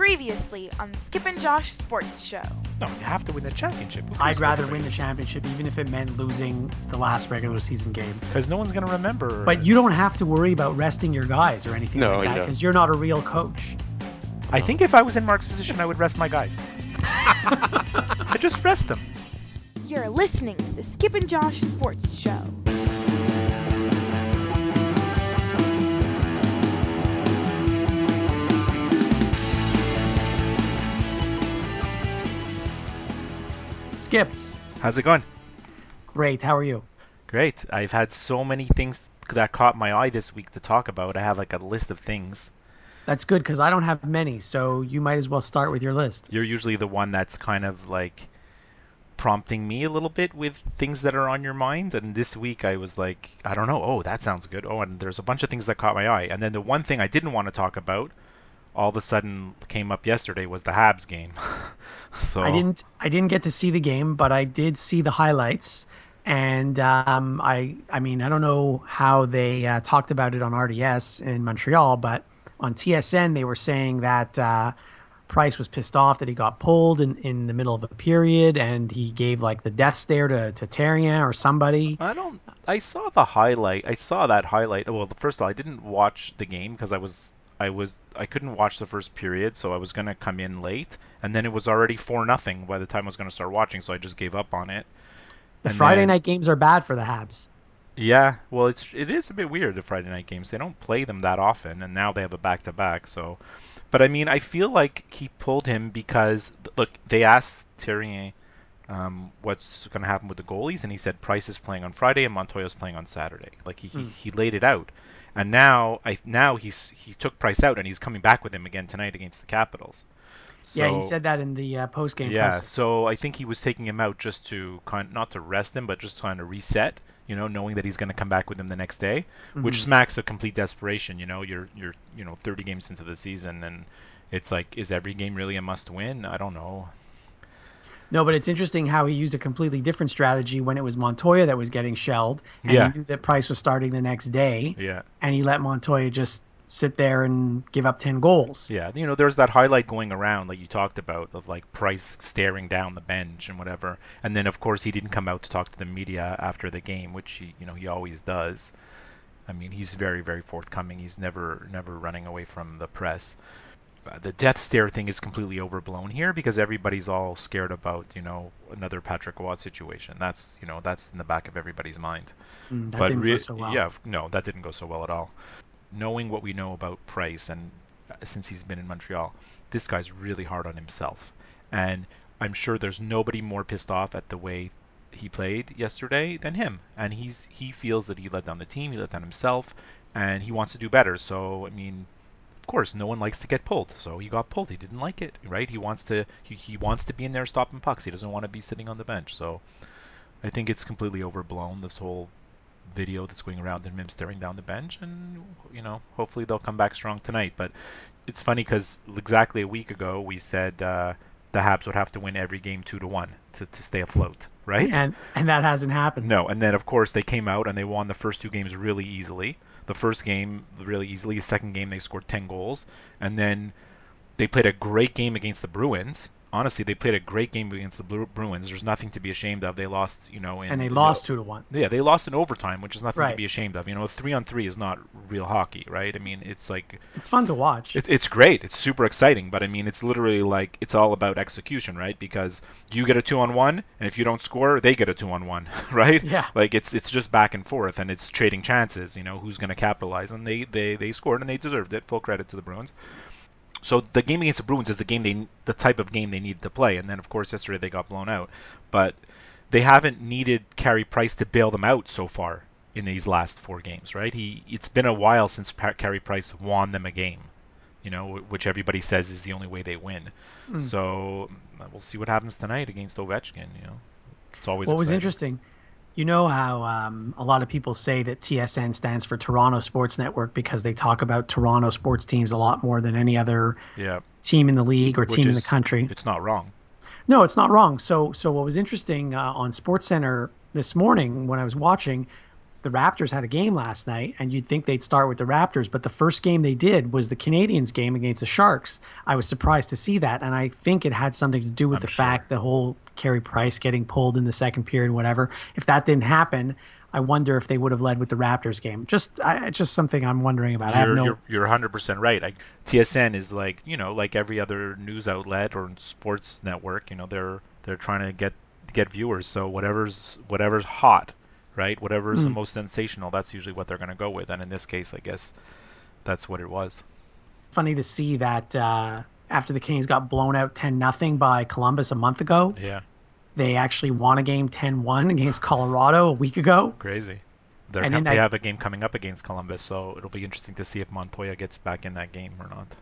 Previously on the Skip and Josh Sports Show. No, you have to win the championship. I'd rather win the championship, even if it meant losing the last regular season game. because no one's gonna remember. But you don't have to worry about resting your guys or anything No, like that don't. because you're not a real coach. I think if I was in Mark's position, I would rest my guys. I just rest them. You're listening to the Skip and Josh Sports Show. Skip, How's it going? great. How are you? Great. I've had so many things that caught my eye this week to talk about. I have like a list of things. That's good because I don't have many, so you might as well start with your list. You're usually the one that's kind of like prompting me a little bit with things that are on your mind. And this week I was like, I don't know. Oh, that sounds good. Oh, and there's a bunch of things that caught my eye. And then the one thing I didn't want to talk about all of a sudden came up yesterday was the Habs game. so I didn't. I didn't get to see the game, but I did see the highlights. And um, I, I mean, I don't know how they uh, talked about it on RDS in Montreal, but on TSN they were saying that uh, Price was pissed off that he got pulled in, in the middle of a period, and he gave like the death stare to to Therrien or somebody. I don't. I saw the highlight. I saw that highlight. Well, first of all, I didn't watch the game because I was. I was. I couldn't watch the first period, so I was gonna come in late, and then it was already four nothing by the time I was gonna start watching, so I just gave up on it. The And Friday then- night games are bad for the Habs. Yeah, well, it's it is a bit weird the Friday night games. They don't play them that often, and now they have a back to back. So, but I mean, I feel like he pulled him because look, they asked Therrien um, what's going to happen with the goalies, and he said Price is playing on Friday and Montoya's playing on Saturday. Like he, he, he laid it out, and now I now he's he took Price out, and he's coming back with him again tonight against the Capitals. yeah, he said that in the uh, post game. yeah, so I think he was taking him out just to kind not to rest him, but just trying to reset. You know, knowing that he's going to come back with him the next day, which smacks of complete desperation. You know, you're you're you know 30 games into the season, and it's like, is every game really a must-win? I don't know. No, but it's interesting how he used a completely different strategy when it was Montoya that was getting shelled, and Yeah. he knew that Price was starting the next day, Yeah, and he let Montoya just sit there and give up ten goals. yeah. You know, there's that highlight going around like you talked about of like Price staring down the bench and whatever, and then of course he didn't come out to talk to the media after the game, which he you know he always does. I mean, he's very, very forthcoming. He's never, never running away from the press. The death stare thing is completely overblown here because everybody's all scared about, you know, another Patrick Roy situation. That's, you know, that's in the back of everybody's mind. Mm, but go so well. yeah, no, that didn't go so well at all. Knowing what we know about Price and uh, since he's been in Montreal, this guy's really hard on himself. And I'm sure there's nobody more pissed off at the way he played yesterday than him. And he's he feels that he let down the team, he let down himself, and he wants to do better. So I mean, of course, no one likes to get pulled. So he got pulled. He didn't like it, right? He wants to he, he wants to be in there stopping pucks. He doesn't want to be sitting on the bench. So I think it's completely overblown this whole video that's going around and him staring down the bench and you know hopefully they'll come back strong tonight but it's funny because exactly a week ago we said uh, the Habs would have to win every game two to one to, to stay afloat right and and that hasn't happened. no and then of course they came out and they won the first two games really easily the first game really easily the second game they scored 10 goals and then they played a great game against the Bruins honestly they played a great game against the Bru- Bruins there's nothing to be ashamed of they lost you know in and they you lost know, two to one. yeah, they lost in overtime, which is nothing to be ashamed of. You know, three on three is not real hockey, right? I mean, it's like It's fun to watch. it, it's great, it's super exciting, but I mean, it's literally like it's all about execution, right? Because you get a two on one, and if you don't score, they get a two on one, right? Yeah. Like it's it's just back and forth, and it's trading chances. You know, who's going to capitalize? And they they they scored, and they deserved it. Full credit to the Bruins. So the game against the Bruins is the game they the type of game they needed to play, and then of course yesterday they got blown out, but they haven't needed Carey Price to bail them out so far in these last four games, right? He it's been a while since pa- Carey Price won them a game, you know, which everybody says is the only way they win. Hmm. So we'll see what happens tonight against Ovechkin. You know, it's always what was interesting, you know how um, a lot of people say that TSN stands for Toronto Sports Network because they talk about Toronto sports teams a lot more than any other Yeah, team in the league or which team in the country. It's not wrong. No, it's not wrong. So, so what was interesting uh, on SportsCenter this morning when I was watching, the Raptors had a game last night, and you'd think they'd start with the Raptors, but the first game they did was the Canadiens game against the Sharks. I was surprised to see that, and I think it had something to do with I'm the sure. fact the whole Carey Price getting pulled in the second period, whatever. If that didn't happen, I wonder if they would have led with the Raptors game. Just, I, just something I'm wondering about. I have You're, no. you're you're 100% right. I, TSN is like you know like every other news outlet or sports network. You know they're they're trying to get get viewers. So whatever's whatever's hot, right? Whatever's Hmm. the most sensational, that's usually what they're going to go with. And in this case, I guess that's what it was. funny to see that uh, after the Canes got blown out 10 nothing by Columbus a month ago, Yeah, they actually won a game 10 1 against Colorado a week ago. crazy. They're And com- they I- have a game coming up against Columbus, so it'll be interesting to see if Montoya gets back in that game or not.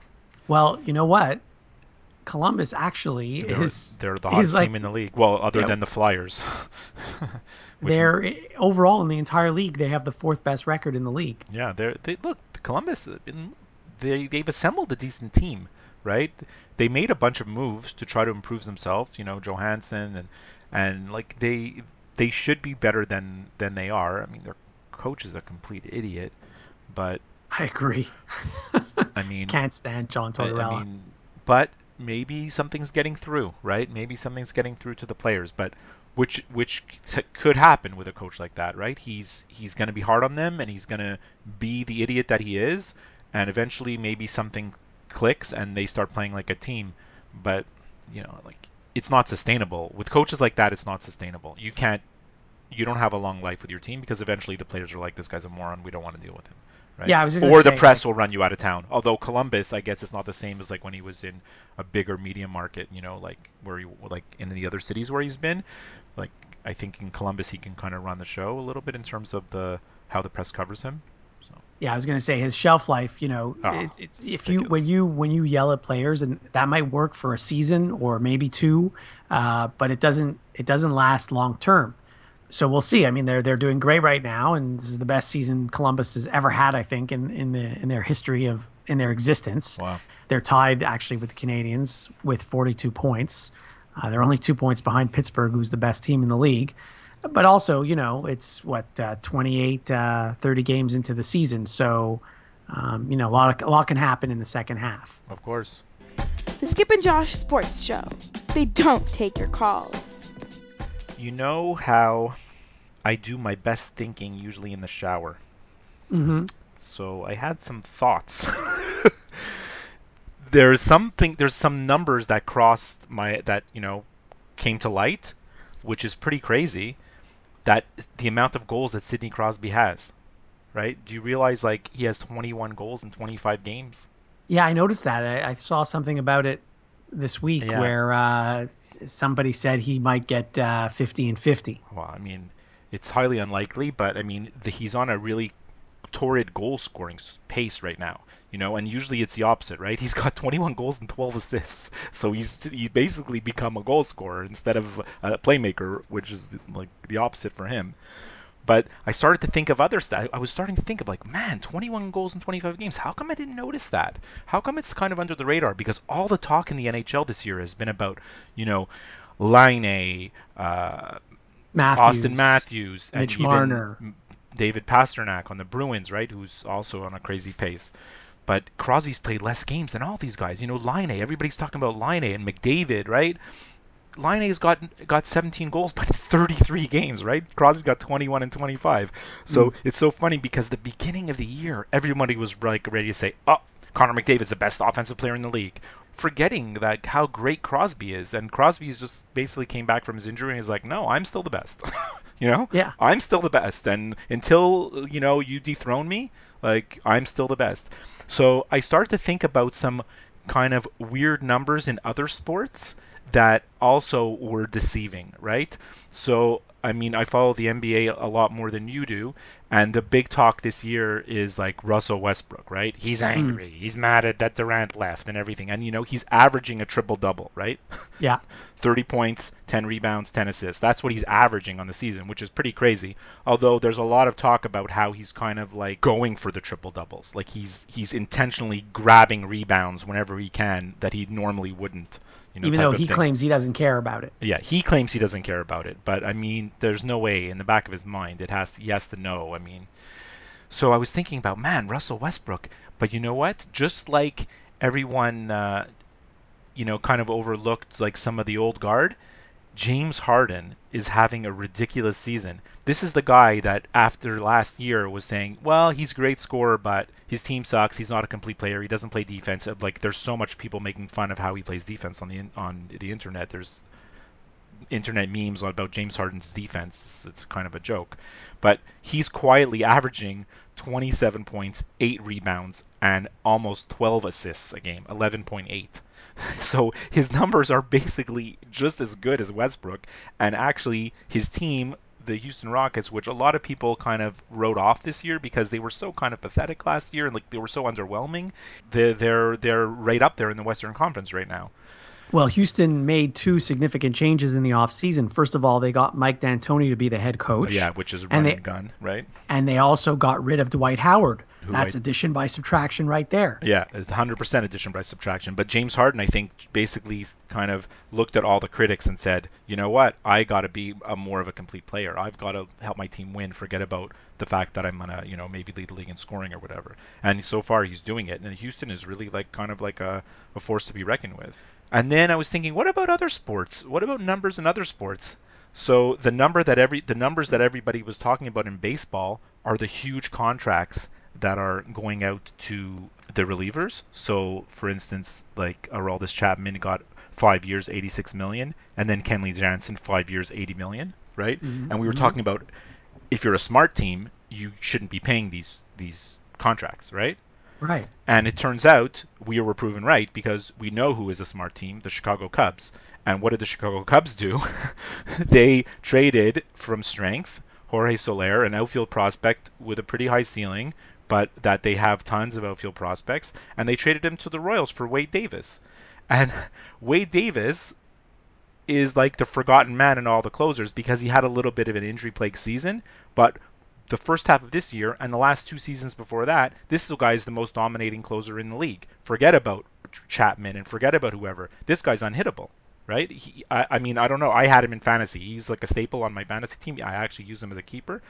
Well, you know what? Columbus actually They're, is they're the hottest like- team in the league. Well, other Yeah. than the Flyers. They're overall in the entire league they have the fourth best record in the league. Yeah, they're they look Columbus. uh, They they've assembled a decent team, right? They made a bunch of moves to try to improve themselves. You know, Johansson and and like they they should be better than than they are. I mean, their coach is a complete idiot, but I agree. I mean, Can't stand John Tortorella. I mean, but maybe something's getting through, right? Maybe something's getting through to the players, but which which could happen with a coach like that, right? He's he's going to be hard on them, and he's going to be the idiot that he is, and eventually maybe something clicks and they start playing like a team. But you know, like it's not sustainable with coaches like that. It's not sustainable. You can't. You don't have a long life with your team because eventually the players are like, "This guy's a moron. We don't want to deal with him." Right? Yeah, I was gonna or the say, press will run you out of town. Although Columbus, I guess it's not the same as like when he was in a bigger media market, you know, like where he like in the other cities where he's been. Like I think in Columbus he can kind of run the show a little bit in terms of the how the press covers him. So Yeah, I was going to say his shelf life. You know, Oh, it's, it's, it's if you when you when you yell at players, and that might work for a season or maybe two, uh, but it doesn't it doesn't last long term. So we'll see. I mean, they're they're doing great right now, and this is the best season Columbus has ever had. I think in in the in their history of in their existence. wow. They're tied actually with the Canadiens with 42 points. Uh, they're only two points behind Pittsburgh, who's the best team in the league. But also, you know, it's what uh, 28, uh, 30 games into the season, so um, you know a lot of, a lot can happen in the second half. Of course. The Skip and Josh Sports Show. They don't take your calls. You know how I do my best thinking usually in the shower. hmm So I had some thoughts. there's something there's some numbers that crossed my that, you know, came to light, which is pretty crazy. That the amount of goals that Sidney Crosby has. Right? Do you realize like he has 21 goals in 25 games? Yeah, I noticed that. I, I saw something about it this week Yeah. where uh, somebody said he might get uh, 50 and 50. Well, I mean, it's highly unlikely, but I mean, the, he's on a really torrid goal scoring pace right now. You know, and usually it's the opposite, right? He's got 21 goals and 12 assists, so he's he's basically become a goal scorer instead of a playmaker, which is like the opposite for him. But I started to think of other stuff. I was starting to think of like, man, 21 goals in 25 games. How come I didn't notice that? How come it's kind of under the radar? Because all the talk in the NHL this year has been about, you know, Laine, uh, Matthews, Austin Matthews, Mitch Marner. David Pastrnak on the Bruins, right? Who's also on a crazy pace. But Crosby's played less games than all these guys. You know, Laine, everybody's talking about Laine and McDavid, right? Laine's got got 17 goals, but 33 games, right? Crosby got 21 and 25. So mm. it's so funny because the beginning of the year, everybody was like ready to say, "Oh, Connor McDavid's the best offensive player in the league," forgetting that how great Crosby is. And Crosby's just basically came back from his injury and is like, "No, I'm still the best." you know? Yeah. I'm still the best, and until you know you dethrone me, like I'm still the best. So I started to think about some kind of weird numbers in other sports that also were deceiving, right? So I mean, I follow the NBA a lot more than you do, and the big talk this year is like Russell Westbrook, right? He's hmm. angry, he's mad at that Durant left and everything, and you know he's averaging a triple double, right? Yeah. 30 points, 10 rebounds, 10 assists. That's what he's averaging on the season, which is pretty crazy. Although there's a lot of talk about how he's kind of like going for the triple doubles. Like he's he's intentionally grabbing rebounds whenever he can that he normally wouldn't. You know, Even though he thing. claims he doesn't care about it. Yeah, he claims he doesn't care about it, but I mean, there's no way in the back of his mind it has he has to know I mean, so I was thinking about man, Russell Westbrook. But you know what? Just like everyone, uh, you know, kind of overlooked like some of the old guard. James Harden is having a ridiculous season. This is the guy that after last year was saying, "Well, he's a great scorer, but his team sucks. He's not a complete player. He doesn't play defense." Like there's so much people making fun of how he plays defense on the on the internet. There's internet memes about James Harden's defense. It's kind of a joke. But he's quietly averaging 27 points, 8 rebounds, and almost 12 assists a game, 11.8. So his numbers are basically just as good as Westbrook, and actually his team, the Houston Rockets, which a lot of people kind of wrote off this year because they were so kind of pathetic last year and like they were so underwhelming, they're they're, they're right up there in the Western Conference right now. Well, Houston made two significant changes in the offseason. First of all, they got Mike D'Antoni to be the head coach. Yeah, which is run and, and, they, gun, right? And they also got rid of Dwight Howard. Who That's I- addition by subtraction right there. Yeah, it's 100% addition by subtraction. But James Harden, I think, basically kind of looked at all the critics and said, you know what? I got to be a more of a complete player. I've got to help my team win. Forget about the fact that I'm going to, you know, maybe lead the league in scoring or whatever. And so far, he's doing it. And Houston is really like kind of like a, a force to be reckoned with. And then I was thinking, what about other sports? What about numbers in other sports? So the number that every the numbers that everybody was talking about in baseball are the huge contracts that are going out to the relievers. So, for instance, like Aroldis Chapman got five years, 86 million, and then Kenley Jansen five years, 80 million, right? Mm-hmm. And we were mm-hmm. talking about if you're a smart team, you shouldn't be paying these these contracts, right? Right. And it turns out we were proven right because we know who is a smart team, the Chicago Cubs. And what did the Chicago Cubs do? they traded from strength Jorge Soler, an outfield prospect with a pretty high ceiling, but that they have tons of outfield prospects, and they traded him to the Royals for Wade Davis. And Wade Davis is like the forgotten man in all the closers because he had a little bit of an injury plagued season, but the first half of this year and the last two seasons before that, this guy is the most dominating closer in the league. Forget about Chapman and forget about whoever. This guy's unhittable, right? He, I, I mean, I don't know. I had him in fantasy. He's like a staple on my fantasy team. I actually use him as a keeper.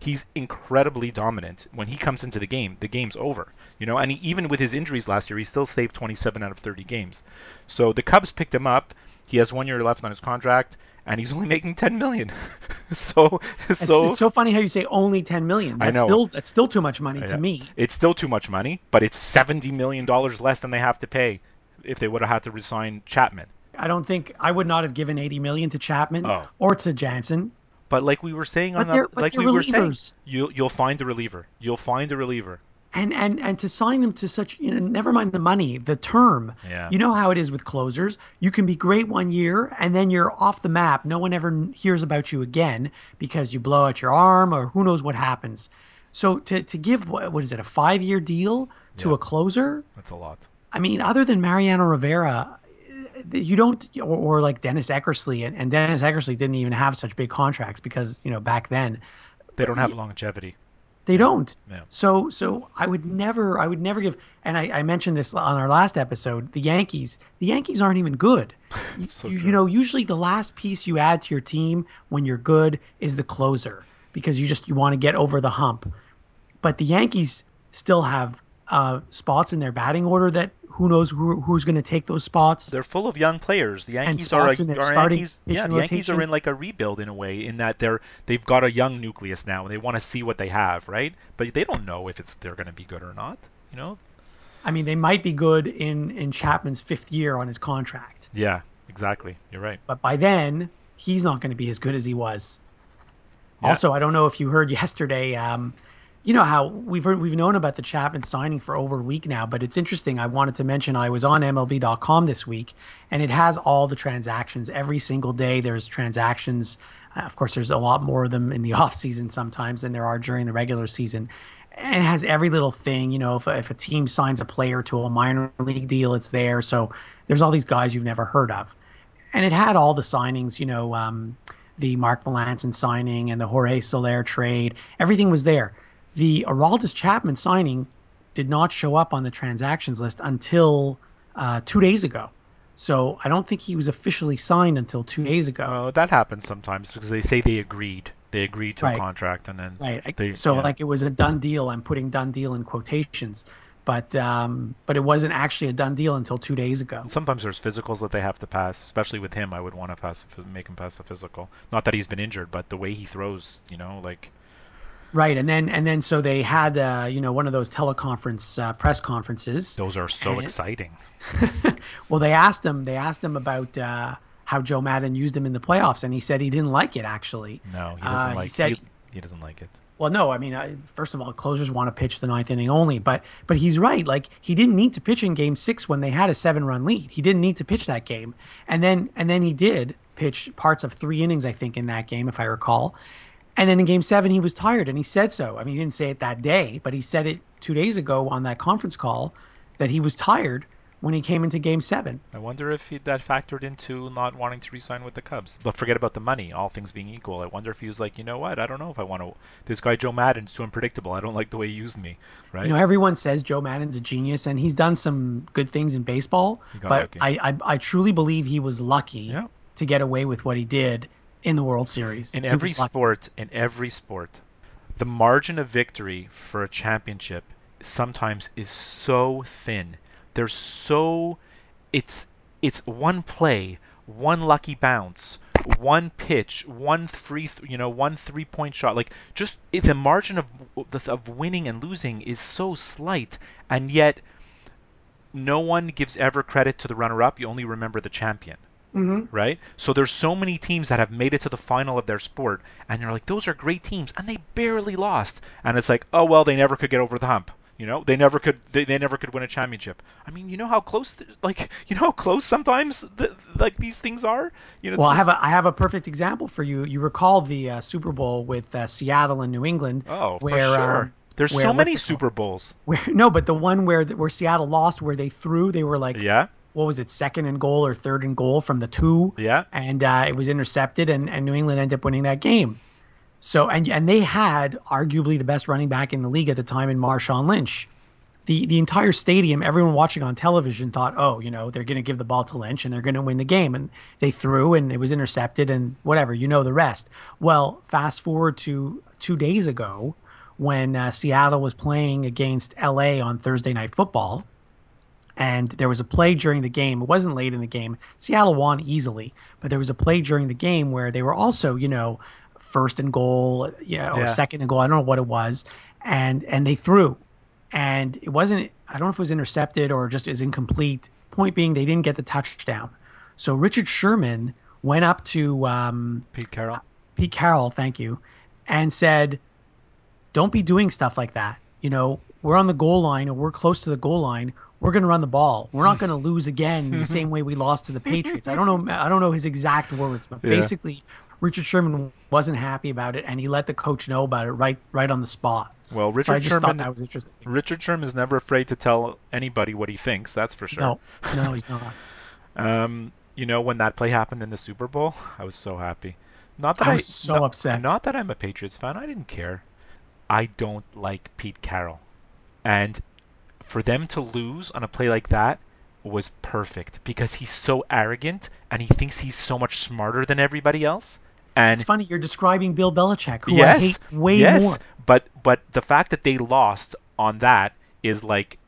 He's incredibly dominant. When he comes into the game, the game's over. You know, and he, even with his injuries last year, he still saved 27 out of 30 games. So the Cubs picked him up. He has one year left on his contract and he's only making 10 million. so It's, so it's so funny how you say only 10 million. I know. still that's still too much money to me. It's still too much money, but it's 70 million dollars less than they have to pay if they would have had to resign Chapman. I don't think I would not have given 80 million to Chapman Oh. or to Jansen. But like we were saying on the, like we were saying, you'll you'll find a reliever. You'll find a reliever. and and and to sign them to such you know never mind the money the term Yeah. you know how it is with closers you can be great one year and then you're off the map no one ever hears about you again because you blow out your arm or who knows what happens so to to give what, what is it a five year deal to Yeah. a closer That's a lot. i mean other than mariano rivera you don't or, or like dennis eckersley and, and dennis eckersley didn't even have such big contracts because you know back then They don't have longevity. they don't. Yeah. So so I would never I would never give and I, I mentioned this on our last episode, the Yankees. The Yankees aren't even good. You, So you, you know, usually the last piece you add to your team when you're good is the closer because you just you want to get over the hump. But the Yankees still have uh, spots in their batting order that who knows who, who's going to take those spots. They're full of young players. The Yankees are, are Yankees, yeah, the Yankees are in like a rebuild in a way in that they're they've got a young nucleus now and they want to see what they have, right? But they don't know if it's they're going to be good or not, you know? I mean, they might be good in in Chapman's fifth year on his contract. Yeah, exactly. You're right. but by then he's not going to be as good as he was. Yeah. Also, I don't know if you heard yesterday. Um, you know how we've heard, we've known about the Chapman signing for over a week now, but it's interesting. I wanted to mention I was on MLB.com this week, and it has all the transactions every single day. There's transactions. Uh, of course, there's a lot more of them in the off season sometimes than there are during the regular season. And it has every little thing. You know, if a, if a team signs a player to a minor league deal, it's there. So there's all these guys you've never heard of and it had all the signings, you know, um, the Mark Melancon signing and the Jorge Soler trade. Everything was there. The Aroldis Chapman signing did not show up on the transactions list until uh, two days ago. So I don't think he was officially signed until two days ago. Oh, that happens sometimes because they say they agreed. They agreed to Right. a contract, and then Right. They- so yeah. like it was a done deal. I'm putting done deal in quotations, but um, but it wasn't actually a done deal until two days ago. sometimes there's physicals that they have to pass. Especially with him, I would want to pass, make him pass a physical. Not that he's been injured, but the way he throws, you know, like Right. And then and then so they had uh, you know one of those teleconference uh, press conferences. those are so And- exciting. Well, they asked him. They asked him about uh, how Joe Maddon used him in the playoffs, and he said he didn't like it actually. No, he doesn't Uh, he like. said- he, he doesn't like it. Well, no, I mean, uh, first of all, closers want to pitch the ninth inning only, but but he's right. Like he didn't need to pitch in Game Six when they had a seven-run lead. He didn't need to pitch that game, and then and then he did pitch parts of three innings, I think, in that game, if I recall. And then in Game Seven, he was tired, and he said so. I mean, he didn't say it that day, but he said it two days ago on that conference call that he was tired when he came into Game Seven. I wonder if he, that factored into not wanting to re-sign with the Cubs. But forget about the money. All things being equal, I wonder if he was like, you know what? I don't know if I want to. This guy Joe Maddon's too unpredictable. I don't like the way he used me. Right? You know, everyone says Joe Maddon's a genius, and he's done some good things in baseball. But. I, I, I truly believe he was lucky Yeah. to get away with what he did in the World Series. in He every sport, in every sport, the margin of victory for a championship sometimes is so thin. There's so it's it's one play, one lucky bounce, one pitch, one free, th- you know, one three-point shot. Like just the margin of of winning and losing is so slight, and yet no one gives ever credit to the runner-up. You only remember the champion right? So there's so many teams that have made it to the final of their sport, and you're like, those are great teams, and they barely lost. And it's like, oh well, they never could get over the hump. You know, they never could. They, they never could win a championship. I mean, you know how close, like, you know how close sometimes, th- like these things are. You know, Well, I have a I have a perfect example for you. You recall the uh, Super Bowl with uh, Seattle and New England, oh, for where sure. um, there's where- so many? Super Bowls. where no, but the one where where Seattle lost, where they threw, they were like, Yeah, what was it, second and goal or third and goal from the two? yeah. and uh, it was intercepted, and, and New England ended up winning that game. So and and they had arguably the best running back in the league at the time in Marshawn Lynch. The the entire stadium, everyone watching on television thought, oh, you know, they're going to give the ball to Lynch and they're going to win the game, and they threw and it was intercepted and whatever, you know the rest. Well, fast forward to two days ago when uh, Seattle was playing against LA on Thursday Night Football and there was a play during the game. It wasn't late in the game. Seattle won easily, but there was a play during the game where they were also, you know, first and goal, you know, or Yeah. second and goal. I don't know what it was, and and they threw, and it wasn't. I don't know if it was intercepted or just is incomplete. Point being, they didn't get the touchdown. So Richard Sherman went up to um, Pete Carroll. Pete Carroll, thank you, and said, "Don't be doing stuff like that. You know, we're on the goal line or we're close to the goal line. We're going to run the ball. We're not going to lose again the same way we lost to the Patriots." I don't know. I don't know his exact words, but Yeah. basically, Richard Sherman wasn't happy about it, and he let the coach know about it right right on the spot. Well, So Richard just Sherman. that was interesting. Richard Sherman's never afraid to tell anybody what he thinks. That's for sure. No, no, he's not. Um, you know, when that play happened in the Super Bowl, I was so happy. Not that I I, so not, upset. Not that I'm a Patriots fan. I didn't care. I don't like Pete Carroll, and for them to lose on a play like that was perfect because he's so arrogant and he thinks he's so much smarter than everybody else. And It's funny you're describing Bill Belichick, who yes, I hate way yes, more. but but the fact that they lost on that is like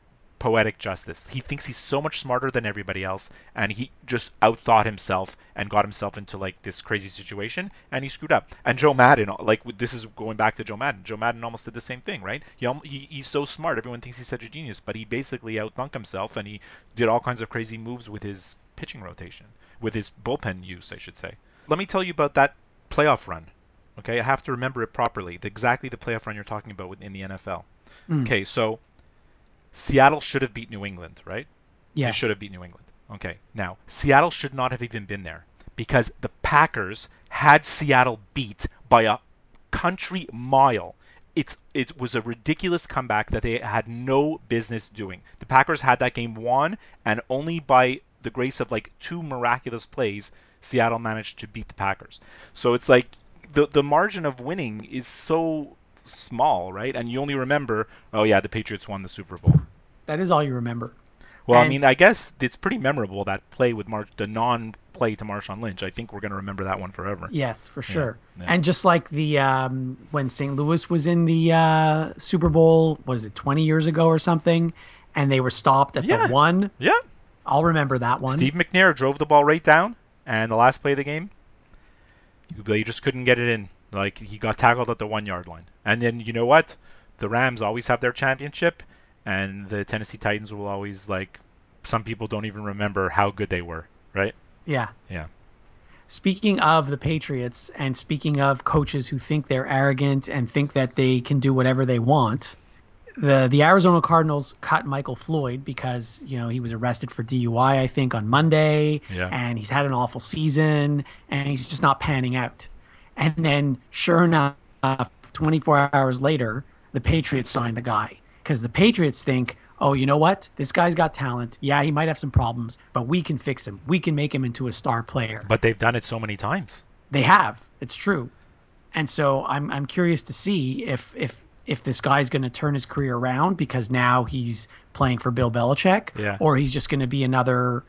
poetic justice. He thinks he's so much smarter than everybody else, and he just outthought himself and got himself into like this crazy situation, and he screwed up. And Joe Maddon, like this is going back to Joe Maddon. Joe Maddon almost did the same thing, right? He, he he's so smart. Everyone thinks he's such a genius, but he basically outthunk himself, and he did all kinds of crazy moves with his pitching rotation, with his bullpen use, I should say. Let me tell you about that playoff run. Okay, I have to remember it properly. The, exactly the playoff run you're talking about with- in the NFL. Hmm. Okay, so Seattle should have beat New England, right? They should have beat New England. Okay, now Seattle should not have even been there because the Packers had Seattle beat by a country mile. It's it was a ridiculous comeback that they had no business doing. The Packers had that game won, and only by the grace of like two miraculous plays, Seattle managed to beat the Packers. So it's like the the margin of winning is so small, right? And you only remember, oh yeah, the Patriots won the Super Bowl. That is all you remember. Well, I mean, I guess it's pretty memorable that play with Mar- the non play to Marshawn Lynch. I think we're going to remember that one forever. Yes, for sure. yeah. And just like the um, when St. Louis was in the uh, Super Bowl, was it 20 years ago or something, and they were stopped at Yeah. the one. Yeah. I'll remember that one. Steve McNair drove the ball right down, and the last play of the game, you- just couldn't get it in. Like he got tackled at the one yard line, and then you know what? The Rams always have their championship, and the Tennessee Titans will always like. Some people don't even remember how good they were, right? Yeah. Yeah. Speaking of the Patriots, and speaking of coaches who think they're arrogant and think that they can do whatever they want, the the Arizona Cardinals cut Michael Floyd because you know he was arrested for DUI, I think, on Monday, Yeah. and he's had an awful season, and he's just not panning out. And then, sure enough, 24 hours later, the Patriots signed the guy because the Patriots think, oh, you know what? This guy's got talent. Yeah, he might have some problems, but we can fix him. We can make him into a star player. But they've done it so many times. They have. It's true. And so I'm I'm curious to see if if if this guy's going to turn his career around because now he's playing for Bill Belichick, Yeah. or he's just going to be another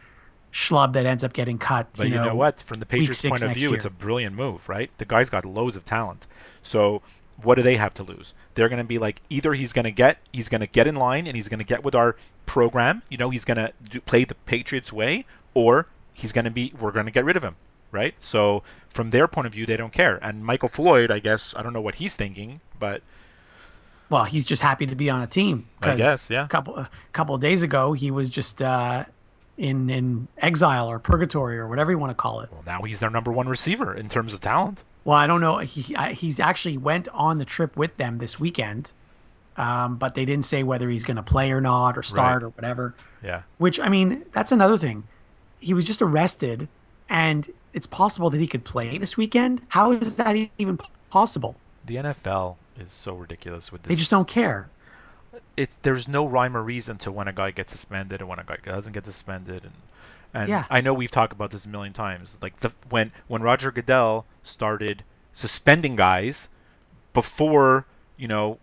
schlub that ends up getting cut. But you know, what? From the Patriots' point of view, year. it's a brilliant move, right? The guy's got loads of talent. So what do they have to lose? They're going to be like either he's going to get he's going to get in line and he's going to get with our program. You know, he's going to do, play the Patriots way, or he's going to be we're going to get rid of him, right? So from their point of view, they don't care. And Michael Floyd, I guess I don't know what he's thinking, but Well, he's just happy to be on a team. I guess, yeah. A couple a couple of days ago, he was just uh, in in exile or purgatory or whatever you want to call it. well, now he's their number one receiver in terms of talent. Well, I don't know. He I, he's actually went on the trip with them this weekend, um, but they didn't say whether he's going to play or not or start Right. or whatever. Yeah. Which I mean, that's another thing. He was just arrested, and it's possible that he could play this weekend. How is that even possible? The NFL is so ridiculous with this. They just don't care. It there's no rhyme or reason to when a guy gets suspended and when a guy doesn't get suspended and and Yeah. I know we've talked about this a million times like the when when Roger Goodell started suspending guys before you know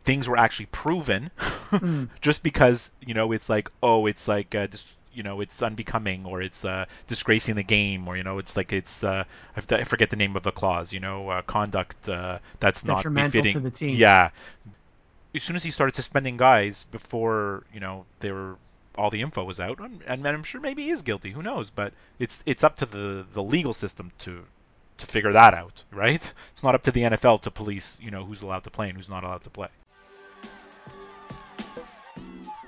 things were actually proven just because you know it's like oh it's like uh, this you know it's unbecoming or it's uh, disgracing the game or you know it's like it's uh, I forget the name of the clause you know uh, conduct uh, that's not befitting to the team. yeah as soon as he started suspending guys before you know they were all the info was out, and, I'm sure maybe he is guilty. Who knows? But it's it's up to the the legal system to to figure that out, right? It's not up to the NFL to police, you know, who's allowed to play and who's not allowed to play.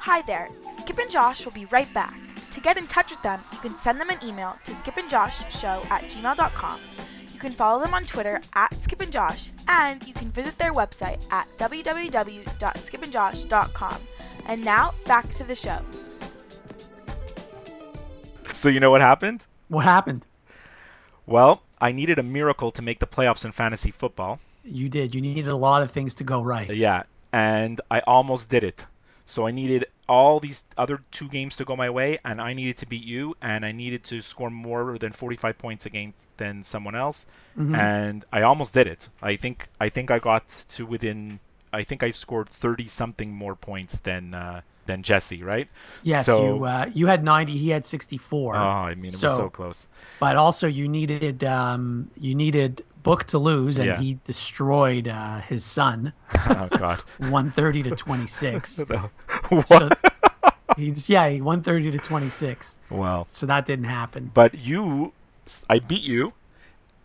Hi there, Skip and Josh will be right back. To get in touch with them, you can send them an email to skipandjoshshow at gmail.com. You can follow them on Twitter at Skip and Josh, and you can visit their website at www.skipandjosh.com. And now, back to the show. So you know what happened? What happened? Well, I needed a miracle to make the playoffs in fantasy football. You did. You needed a lot of things to go right. Yeah, and I almost did it. So I needed all these other two games to go my way, and I needed to beat you, and I needed to score more than 45 points against than someone else, and I almost did it. I think I think I got to within. I think I scored 30 something more points than uh, than Jesse, right? Yes, So- you uh, you had 90, he had 64. Oh, I mean, it was so close. But also you needed um, you needed Book to lose, and Yeah. he destroyed uh, his son, oh God. 130 to 26. what? so he's yeah, he 130 to 26. well, So that didn't happen. but you, I beat you,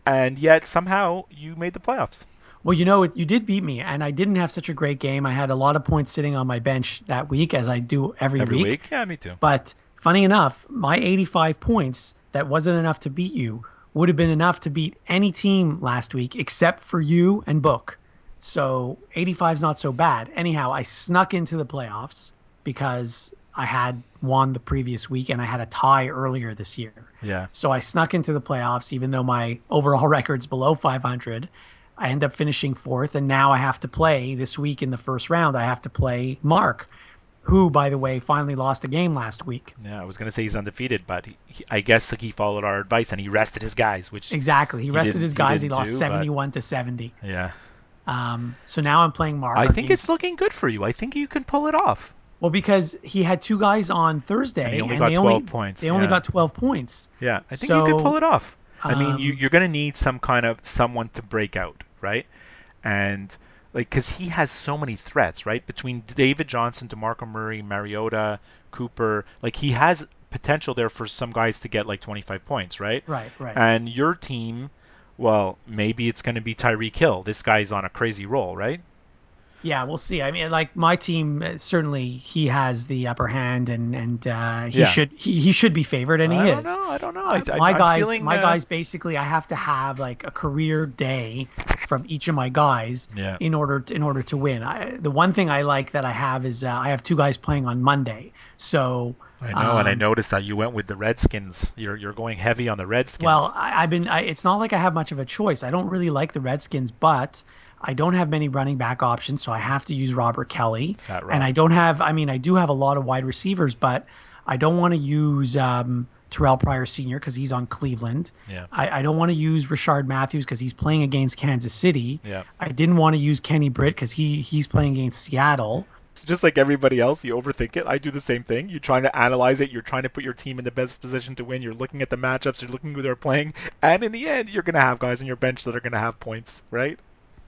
and yet somehow you made the playoffs. Well, you know, you did beat me, and I didn't have such a great game. I had a lot of points sitting on my bench that week, as I do every, Every week? Yeah, me too. But funny enough, my 85 points that wasn't enough to beat you would have been enough to beat any team last week except for you and Book. So 85 is not so bad. Anyhow, I snuck into the playoffs because I had won the previous week and I had a tie earlier this year. Yeah. So I snuck into the playoffs, even though my overall record's below 500. I end up finishing fourth, and now I have to play this week in the first round. I have to play Mark, who, by the way, finally lost a game last week. Yeah, I was gonna say he's undefeated, but he, he, I guess like he followed our advice and he rested his guys, which Exactly. He He rested his guys. He, lost do, 71 to 70. yeah. Um, so now I'm playing Mark. I think it's looking good for you. I think you can pull it off. Well, because he had two guys on Thursday, And he only and got they 12 only, points, They only yeah. got twelve points. Yeah, I think you could pull it off. I mean, you, um, you're going to need some kind of someone to break out, right? And like, because he has so many threats, right? Between David Johnson, Demarco Murray, Mariota, Cooper, like he has potential there for some guys to get like 25 points, right? Right, right. And your team, well, maybe it's going to be Tyreek Hill. This guy's on a crazy roll, right? Yeah, we'll see. I mean, like my team, uh, certainly he has the upper hand, and and uh, he Yeah. should he, he should be favored, and he I is. don't know. I don't know. I, I, my I'm guys, feeling, my uh, guys, basically, I have to have like a career day from each of my guys Yeah. in order to, in order to win. I, the one thing I like that I have is uh, I have two guys playing on Monday, so I know, and I um, noticed that you went with the Redskins. You're you're going heavy on the Redskins. Well, I, I've been. I, it's not like I have much of a choice. I don't really like the Redskins, but I don't have many running back options, so I have to use Robert Kelley. And I don't have. I mean, I do have a lot of wide receivers, but I don't want to use um, Terrell Pryor Sr. because he's on Cleveland. Yeah. I, I don't want to use Rishard Matthews because he's playing against Kansas City. Yeah. I didn't want to use Kenny Britt because he he's playing against Seattle. It's just like everybody else. You overthink it. I do the same thing. You're trying to analyze it. You're trying to put your team in the best position to win. You're looking at the matchups. You're looking who they're playing, and in the end, you're gonna have guys on your bench that are gonna have points, right?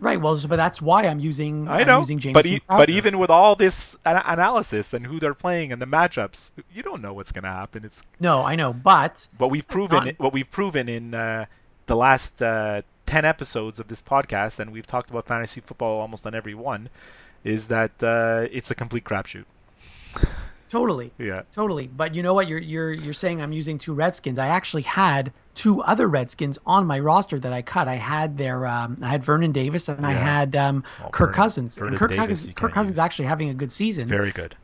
Right. Well, but that's why I'm using. I I'm know, using but e- but even with all this a- analysis and who they're playing and the matchups, you don't know what's gonna happen. It's no, I know, but what we've proven. Not- What we've proven in uh, the last uh, ten episodes of this podcast, and we've talked about fantasy football almost on every one, is that uh, it's a complete crapshoot. Totally. Yeah. Totally, but you know what? You're you're you're saying I'm using two Redskins. I actually had two other Redskins on my roster that I cut. I had their um, I had Vernon Davis and I had um, Well, Kirk Vernon- Cousins. Vernon and Kirk Davis Cousins, Kirk Cousins use. actually having a good season. Very good.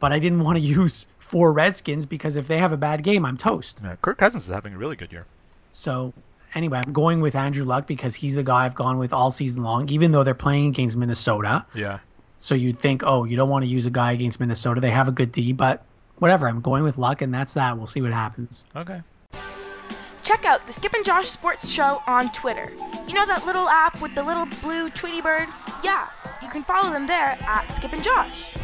but I didn't want to use four Redskins because if they have a bad game, I'm toast. Yeah, Kirk Cousins is having a really good year. So anyway, I'm going with Andrew Luck because he's the guy I've gone with all season long, even though they're playing against Minnesota. Yeah. So you'd think, oh, you don't want to use a guy against Minnesota. They have a good D, but whatever. I'm going with Luck, and that's that. We'll see what happens. Okay. Check out the Skip and Josh Sports Show on Twitter. You know that little app with the little blue Tweety bird? Yeah, you can follow them there at Skip and Josh.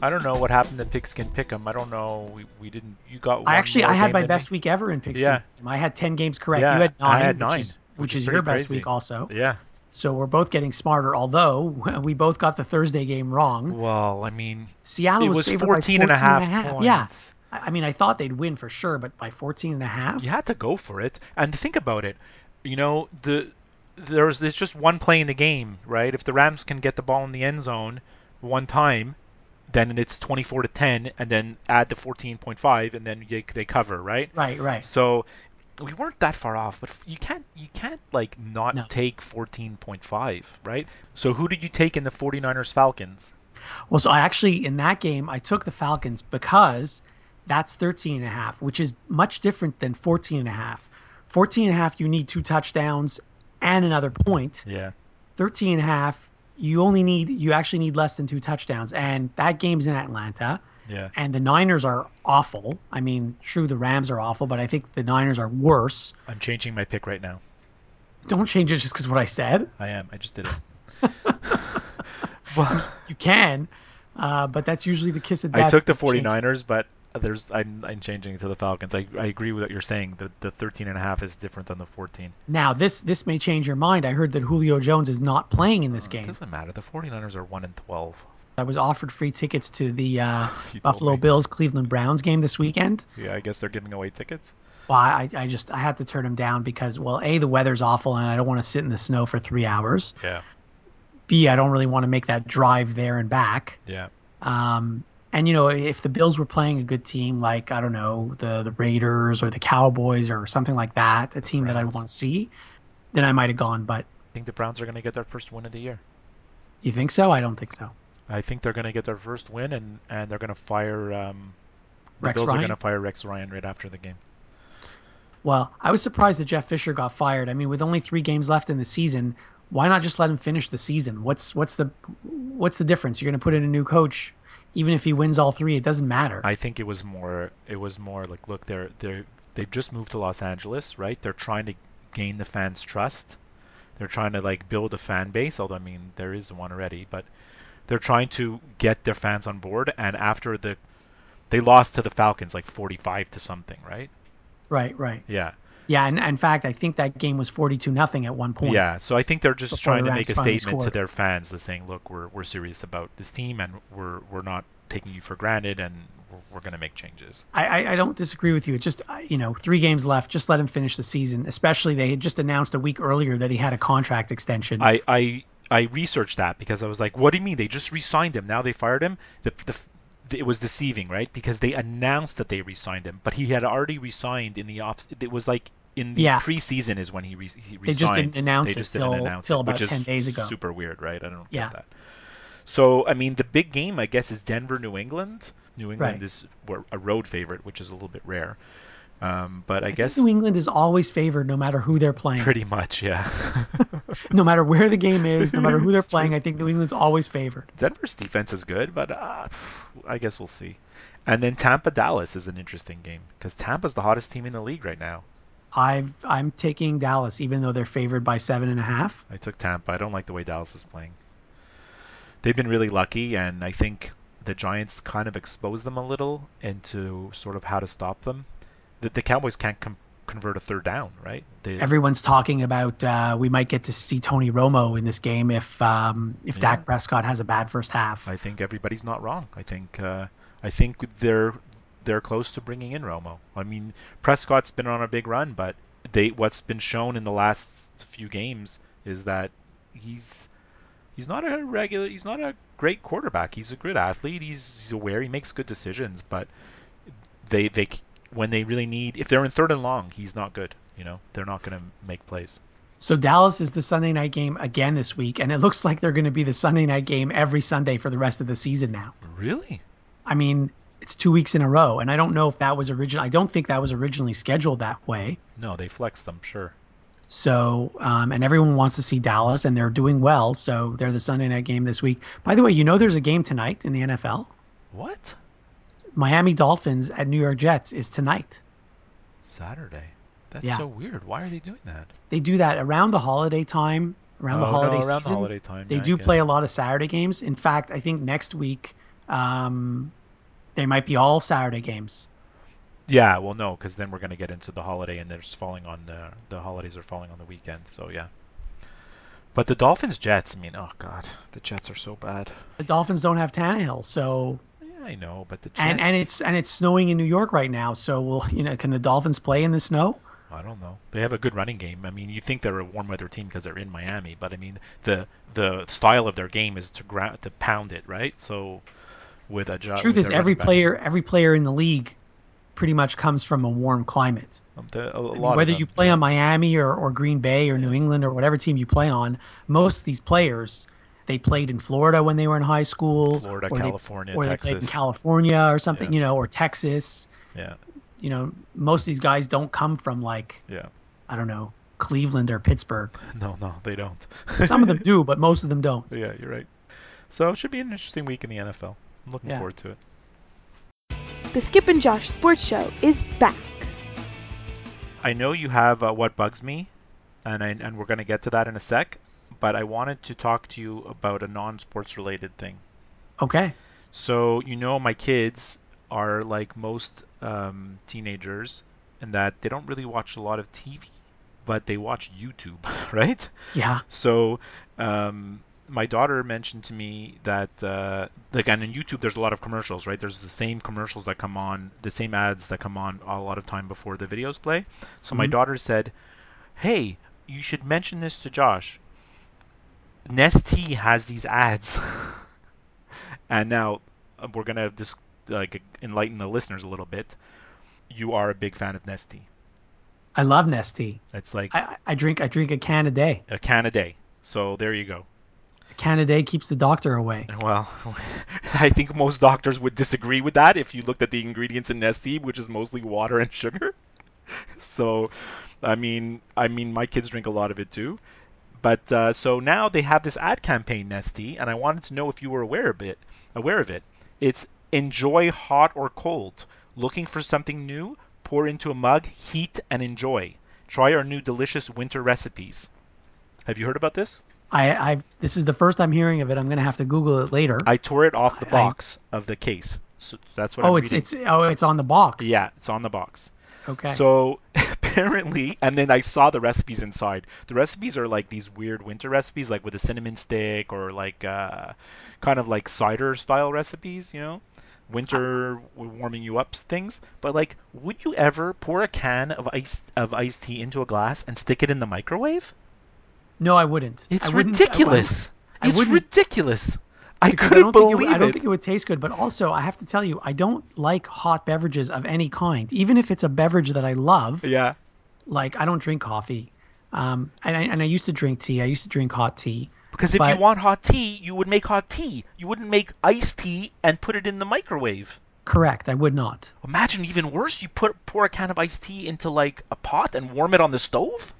I don't know what happened to Pigskin Pick'em. I don't know. We, we didn't. You got. One I actually I had my best me? week ever in Pigskin. Yeah. I had ten games correct. Yeah, you had I nine. had which nine, is, which which is is your best crazy. week also. Yeah. So we're both getting smarter. Although we both got the Thursday game wrong. Well, I mean, Seattle it was, was favored 14 and a 14 half and Yeah. I mean, I thought they'd win for sure, but by 14 and a half? you had to go for it. And think about it. You know, the there's there's just one play in the game, right? If the Rams can get the ball in the end zone one time, then it's 24 to 10, and then add the 14.5, and then you, they cover, right? Right, right. So we weren't that far off, but you can't you can't like not No. take 14.5, right? So who did you take in the 49ers Falcons? Well, so I actually, in that game, I took the Falcons because that's 13 and a half, which is much different than 14 and a half. 14 and a half, you need two touchdowns and another point. Yeah. 13 and a half, you only need, you actually need less than two touchdowns. And that game's in Atlanta. Yeah. And the Niners are awful. I mean, true, the Rams are awful, but I think the Niners are worse. I'm changing my pick right now. Don't change it just because what I said. I am. I just did it. well, You can, uh, but that's usually the kiss of death. I took the 49ers, but there's I'm, I'm changing it to the Falcons. I, I agree with what you're saying. The the 13 and a half is different than the 14. Now, this this may change your mind. I heard that Julio Jones is not playing in this It game. doesn't matter. The 49ers are 1 and 12. I was offered free tickets to the uh, Buffalo. Bills Cleveland Browns game this weekend. Yeah, I guess they're giving away tickets. Well, I, I just I had to turn them down because well, a the weather's awful and I don't want to sit in the snow for three hours. Yeah. B I don't really want to make that drive there and back. Yeah. Um, and you know, if the Bills were playing a good team like I don't know the the Raiders or the Cowboys or something like that, a team that I want to see, then I might have gone. But I think the Browns are going to get their first win of the year. you think so? I don't think so. I think they're going to get their first win, and, and they're going to fire. Um, the Rex Bills are Ryan? going to fire Rex Ryan right after the game. Well, I was surprised that Jeff Fisher got fired. I mean, with only three games left in the season, why not just let him finish the season? What's what's the what's the difference? You're going to put in a new coach, even if he wins all three, it doesn't matter. I think it was more. It was more like, look, they're they're they've just moved to Los Angeles, right? They're trying to gain the fans' trust. They're trying to like build a fan base. Although I mean, there is one already, but They're trying to get their fans on board, and after the they lost to the Falcons like 45 to something, right? Right, right. Yeah. Yeah, and, and in fact, I think that game was 42 nothing at one point. Yeah, so I think they're just trying the to make a statement to their fans, to saying, "Look, we're we're serious about this team, and we're we're not taking you for granted, and we're, we're going to make changes." I, I, I don't disagree with you. It's just, you know, three games left. Just let him finish the season. Especially they had just announced a week earlier that he had a contract extension. I I I researched that because I was like, "What do you mean they just re-signed him? Now they fired him?" The, the it was deceiving, right? Because they announced that they re-signed him, but he had already re-signed in the off. It was like in the Yeah. preseason is when he, re- he They just resigned. didn't announce they it just didn't till- announce till it, about 10 days ago. Super weird, right? I don't Yeah. get that. So I mean, the big game, I guess, is Denver, New England. New England Right. is a road favorite, which is a little bit rare. Um, but I, I think guess New England is always favored no matter who they're playing. pretty much, yeah. No matter where the game is, no matter who they're true. playing, I think New England's always favored. Denver's defense is good, but uh, I guess we'll see. And then Tampa Dallas is an interesting game because Tampa's the hottest team in the league right now. I've, I'm taking Dallas, even though they're favored by seven and a half. I took Tampa. I don't like the way Dallas is playing. They've been really lucky, and I think the Giants kind of exposed them a little into sort of how to stop them. The, the Cowboys can't com- convert a third down, right? They, Everyone's talking about uh, we might get to see Tony Romo in this game if um, if Yeah. Dak Prescott has a bad first half. I think everybody's not wrong. I think uh, I think they're they're close to bringing in Romo. I mean, Prescott's been on a big run, but they what's been shown in the last few games is that he's he's not a regular. He's not a great quarterback. He's a good athlete. He's, he's aware. He makes good decisions, but they they when they really need if they're in third and long, he's not good. You know, they're not going to make plays. So Dallas is the Sunday night game again this week, and it looks like they're going to be the Sunday night game every Sunday for the rest of the season now. Really? I mean, it's two weeks in a row, and I don't know if that was original. I don't think that was originally scheduled that way. No, they flex them. Sure. So, um, and everyone wants to see Dallas, and they're doing well. So they're the Sunday night game this week. By the way, you know there's a game tonight in the NFL. What? Miami Dolphins at New York Jets is tonight. Saturday. That's Yeah. so weird. Why are they doing that? They do that around the holiday time, around the Oh, holiday no, around the season. holiday time, They yeah, do play a lot of Saturday games. In fact, I think next week um, they might be all Saturday games. Yeah, well, no, because then we're going to get into the holiday, and there's falling on the the holidays are falling on the weekend. So yeah. But the Dolphins Jets. I mean, oh god, the Jets are so bad. The Dolphins don't have Tannehill, so I know, but the Jets. and and it's and it's snowing in New York right now. So will you know? Can the Dolphins play in the snow? I don't know. They have a good running game. I mean, you think they're a warm weather team because they're in Miami, but I mean, the the style of their game is to gra- to pound it, right? So with a job. Truth is, every player every player in the league pretty much comes from a warm climate. Um, the, a, a I mean, lot whether them, you play yeah. on Miami or, or Green Bay or New England or whatever team you play on, most of these players they played in Florida when they were in high school, Florida, or they- California, or they played in California or something, Yeah. you know, or Texas. yeah, You know, most of these guys don't come from like yeah. I don't know Cleveland or Pittsburgh. No, no, they don't. Some of them do, but most of them don't. Yeah, you're right. So it should be an interesting week in the NFL. I'm looking Yeah. forward to it. The Skip and Josh Sports Show is back. I know you have uh, what bugs me, and I, and we're going to get to that in a sec. But I wanted to talk to you about a non-sports related thing. Okay. So you know, my kids are like most um, teenagers, in that they don't really watch a lot of TV, but they watch YouTube, right? Yeah. So, um, my daughter mentioned to me that, uh, like, and on YouTube, there's a lot of commercials, right? There's the same commercials that come on, the same ads that come on a lot of time before the videos play. So my Mhm. daughter said, "Hey, you should mention this to Josh. Nestea has these ads." and now uh, we're gonna just like enlighten the listeners a little bit. You are a big fan of Nestea. I love Nestea. It's like I, I- drink I drink a can a day. a can a day. So there you go. A can a day keeps the doctor away. Well, I think most doctors would disagree with that if you looked at the ingredients in Nestea, which is mostly water and sugar. so, I mean, I mean, my kids drink a lot of it too. But uh, so now they have this ad campaign, Nestea, and I wanted to know if you were aware of it. Aware of it? It's enjoy hot or cold. Looking for something new? Pour into a mug, heat, and enjoy. Try our new delicious winter recipes. Have you heard about this? I, I this is the first I'm hearing of it. I'm gonna have to Google it later. I tore it off the I- box of the case. So that's what oh, I'm it's reading. it's oh, it's on the box. Yeah, it's on the box. Okay. So apparently, and then I saw the recipes inside. The recipes are like these weird winter recipes, like with a cinnamon stick or like uh, kind of like cider style recipes, you know, winter warming you up things. But like, would you ever pour a can of ice of iced tea into a glass and stick it in the microwave? no, I wouldn't. It's I wouldn't- I wouldn't- ridiculous. I it's ridiculous. I because couldn't don't believe it, I don't it. think it would taste good. But also, I have to tell you, I don't like hot beverages of any kind, even if it's a beverage that I love. yeah. Like I don't drink coffee, um, and I, and I used to drink tea. I used to drink hot tea. Because if you want hot tea, you would make hot tea. You wouldn't make iced tea and put it in the microwave. Correct. I would not. Imagine even worse. You put pour a can of iced tea into like a pot and warm it on the stove.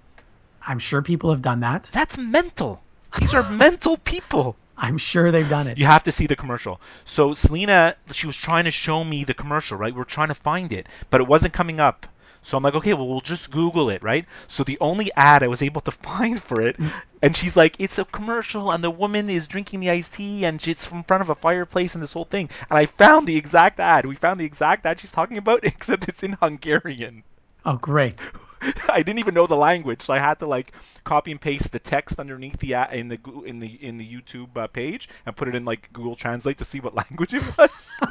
I'm sure people have done that. That's mental. These are mental people. I'm sure they've done it. You have to see the commercial. So Selena, she was trying to show me the commercial, right? We're trying to find it, but it wasn't coming up. So I'm like, okay, well, we'll just Google it, right? So the only ad I was able to find for it, and she's like, it's a commercial, and the woman is drinking the iced tea, and it's in front of a fireplace, and this whole thing. And I found the exact ad. We found the exact ad she's talking about, except it's in Hungarian. Oh, great. I didn't even know the language, so I had to like copy and paste the text underneath the in the in the in the YouTube uh, page and put it in like Google Translate to see what language it was.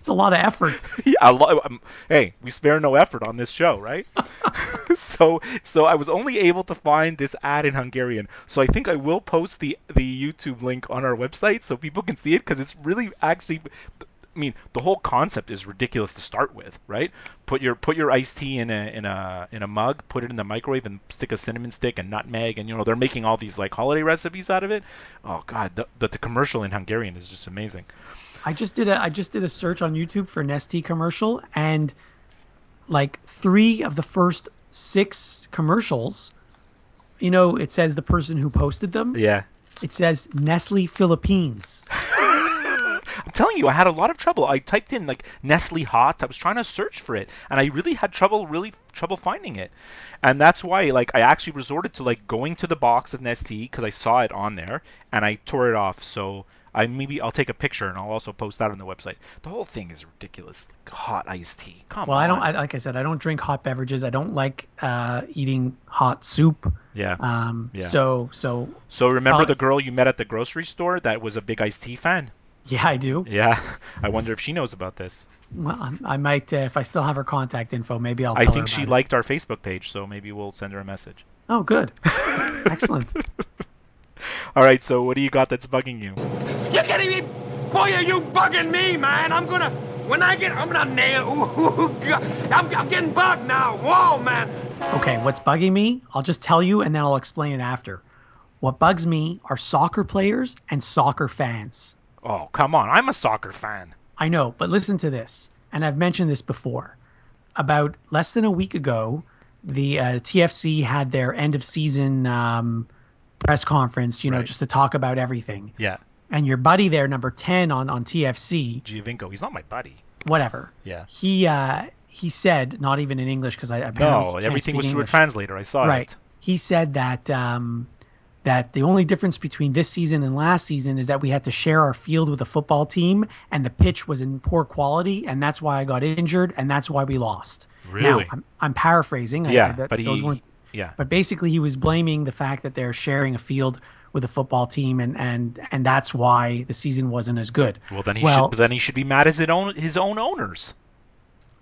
It's a lot of effort. yeah, a lo- um, hey, we spare no effort on this show, right? so so I was only able to find this ad in Hungarian. So I think I will post the the YouTube link on our website so people can see it because it's really actually. I mean, the whole concept is ridiculous to start with, right? Put your put your iced tea in a in a in a mug, put it in the microwave, and stick a cinnamon stick and nutmeg, and you know they're making all these like holiday recipes out of it. Oh God, the, but the commercial in Hungarian is just amazing. I just did a I just did a search on YouTube for Nestea commercial and like 3 of the first 6 commercials you know it says the person who posted them Yeah, it says Nestle Philippines telling you, I had a lot of trouble. I typed in like Nestle hot. I was trying to search for it, and I really had trouble, really trouble finding it. And that's why, like, I actually resorted to like going to the box of Nestea because I saw it on there, and I tore it off. So I maybe I'll take a picture and I'll also post that on the website. The whole thing is ridiculous. Like, hot iced tea. Come well on. I don't I, like I said I don't drink hot beverages I don't like uh, eating hot soup yeah. um Yeah. so so so remember uh, the girl you met at the grocery store that was a big iced tea fan? Yeah I do Yeah. I wonder if she knows about this. well I, I might uh, if I still have her contact info maybe I'll I think her she it. liked our Facebook page, so maybe we'll send her a message. oh good excellent All right, so what do you got that's bugging you? You're getting me. Boy, are you bugging me, man. I'm gonna. When I get. I'm gonna nail. Ooh, God. I'm, I'm getting bugged now. Whoa, man. Okay, what's bugging me? I'll just tell you and then I'll explain it after. What bugs me are soccer players and soccer fans. Oh, come on. I'm a soccer fan. I know, but listen to this. And I've mentioned this before. About less than a week ago, the uh, TFC had their end of season um, press conference, you know, Right. just to talk about everything. Yeah. And your buddy there, number 10 on, on TFC, Giovinco. He's not my buddy. whatever. Yeah. He uh, he said, not even in English, because I apparently No, everything was through a translator. I saw right. it. Right. He said that um, that the only difference between this season and last season is that we had to share our field with a football team, and the pitch was in poor quality, and that's why I got injured, and that's why we lost. Really? Now, I'm, I'm paraphrasing. I- I- Yeah, that- but those he. weren't- Yeah. but basically, he was blaming the fact that they're sharing a field with a football team, and and and that's why the season wasn't as good. Well, then he well, should. Then he should be mad at his own his own owners.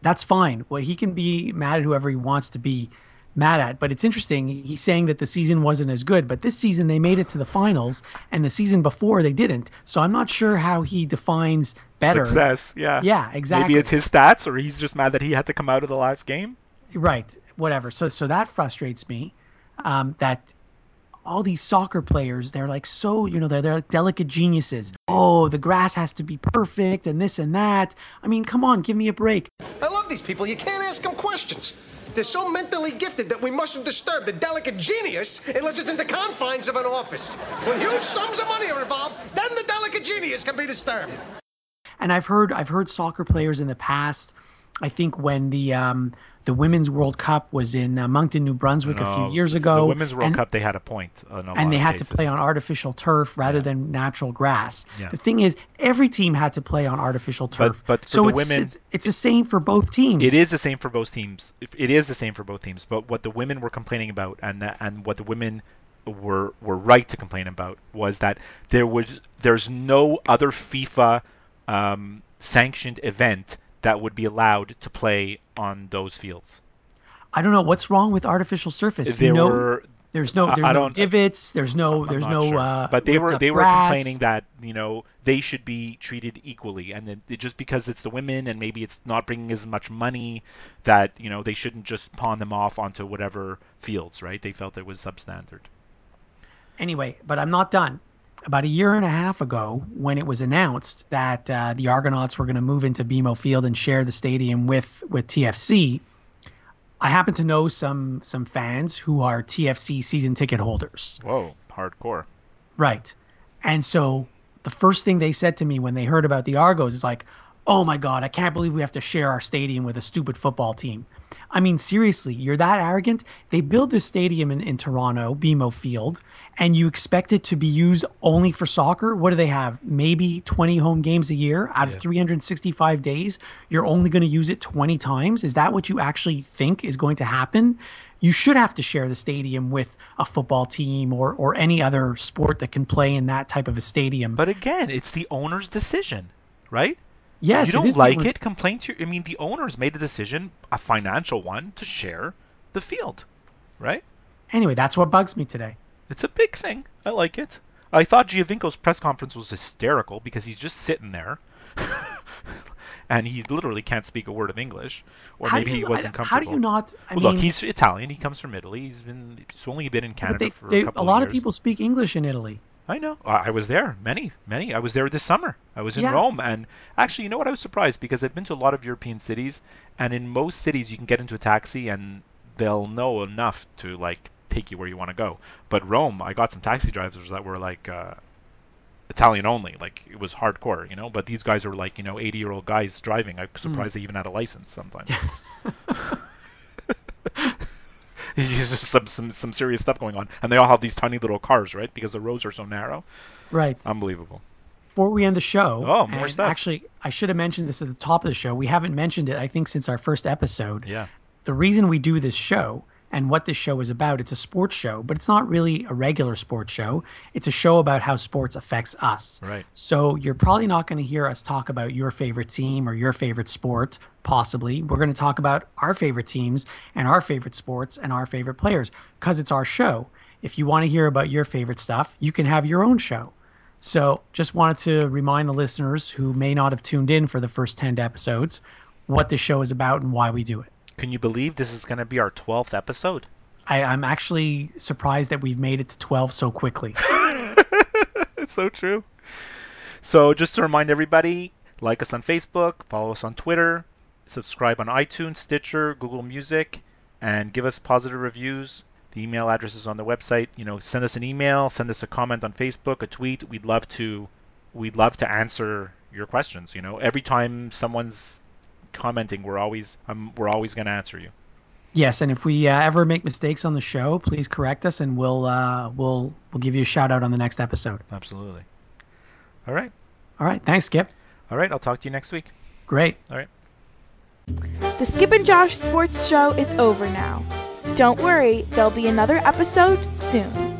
that's fine. Well, he can be mad at whoever he wants to be mad at. But it's interesting. He's saying that the season wasn't as good, but this season they made it to the finals, and the season before they didn't. So I'm not sure how he defines better. Success. Yeah. Yeah, exactly. Maybe it's his stats, or he's just mad that he had to come out of the last game. Right. Whatever. So so that frustrates me. Um, that all these soccer players, they're like so, you know, they're they're like delicate geniuses. Oh, the grass has to be perfect and this and that. I mean, come on, give me a break. I love these people. You can't ask them questions. They're so mentally gifted that we mustn't disturb the delicate genius unless it's in the confines of an office. When huge sums of money are involved, then the delicate genius can be disturbed. and I've heard I've heard soccer players in the past I think when the um, the women's World Cup was in uh, Moncton, New Brunswick, a few years ago. the women's World and- Cup, they had a point. in a and they had cases. to play on artificial turf rather than natural grass. Yeah. The thing is, every team had to play on artificial turf. but for so the it's, women- it's it's the same for both teams. It is the same for both teams. It is the same for both teams. But what the women were complaining about, and that, and what the women were were right to complain about, was that there was there's no other FIFA um, sanctioned event that would be allowed to play on those fields. I don't know what's wrong with artificial surface. There you know, were there's no there's no divots. There's no I'm there's no. sure. Uh, but they were they were grass. complaining that you know they should be treated equally, and then it, just because it's the women and maybe it's not bringing as much money, that you know they shouldn't just pawn them off onto whatever fields, right? They felt it was substandard. Anyway, but I'm not done. About a year and a half ago, when it was announced that uh, the Argonauts were going to move into BMO Field and share the stadium with with TFC, I happen to know some some fans who are TFC season ticket holders. Whoa, hardcore. Right. And so the first thing they said to me when they heard about the Argos is like, oh my God, I can't believe we have to share our stadium with a stupid football team. I mean, seriously, you're that arrogant? They build this stadium in, in Toronto, BMO Field, and you expect it to be used only for soccer? What do they have? Maybe 20 home games a year out of 365 days? You're only going to use it 20 times? Is that what you actually think is going to happen? You should have to share the stadium with a football team or, or any other sport that can play in that type of a stadium. But again, it's the owner's decision, right? Yes, you don't like it, complain to. I mean, the owners made a decision, a financial one, to share the field, right? Anyway, that's what bugs me today. It's a big thing. I like it. I thought Giovinco's press conference was hysterical because he's just sitting there. and he literally can't speak a word of English. Or How maybe you- he wasn't comfortable. how do you not- I Well, look, he's Italian. He comes from Italy. He's been he's only been in Canada they, for they, a a lot of of people speak English in Italy. I know. I I was there. Many, many. I was there this summer. I was in Yeah. Rome, and actually, you know what? I was surprised because I've been to a lot of European cities, and in most cities, you can get into a taxi and they'll know enough to like take you where you want to go. But Rome, I got some taxi drivers that were like uh, Italian only. Like it was hardcore, you know. But these guys were like you know eighty year old guys driving. I'm surprised they even had a license sometimes. Some, some some serious stuff going on, and they all have these tiny little cars, right? Because the roads are so narrow. Right. Unbelievable. Before we end the show, Oh, more stuff. Actually, I should have mentioned this at the top of the show. We haven't mentioned it, I think, since our first episode. Yeah. the reason we do this show and what this show is about. It's a sports show but it's not really a regular sports show. It's a show about how sports affects us. Right. so you're probably not going to hear us talk about your favorite team or your favorite sport possibly. We're going to talk about our favorite teams and our favorite sports and our favorite players because it's our show. If you want to hear about your favorite stuff you can have your own show. So just wanted to remind the listeners who may not have tuned in for the first 10 episodes what this show is about and why we do it Can you believe this is going to be our 12th episode? I, I'm actually surprised that we've made it to 12 so quickly. It's so true. So, just to remind everybody, like us on Facebook, follow us on Twitter, subscribe on iTunes, Stitcher, Google Music, and give us positive reviews. The email address is on the website. You know, send us an email, send us a comment on Facebook, a tweet. We'd love to we'd love to answer your questions, you know. Every time someone's commenting, we're always um, we're always going to answer you. yes, and if we uh, ever make mistakes on the show, please correct us, and we'll uh, we'll we'll give you a shout out on the next episode. Absolutely. All right. All right, thanks, Skip. All right, I'll talk to you next week. Great. All right. The Skip and Josh Sports Show is over now. Don't worry, there'll be another episode soon.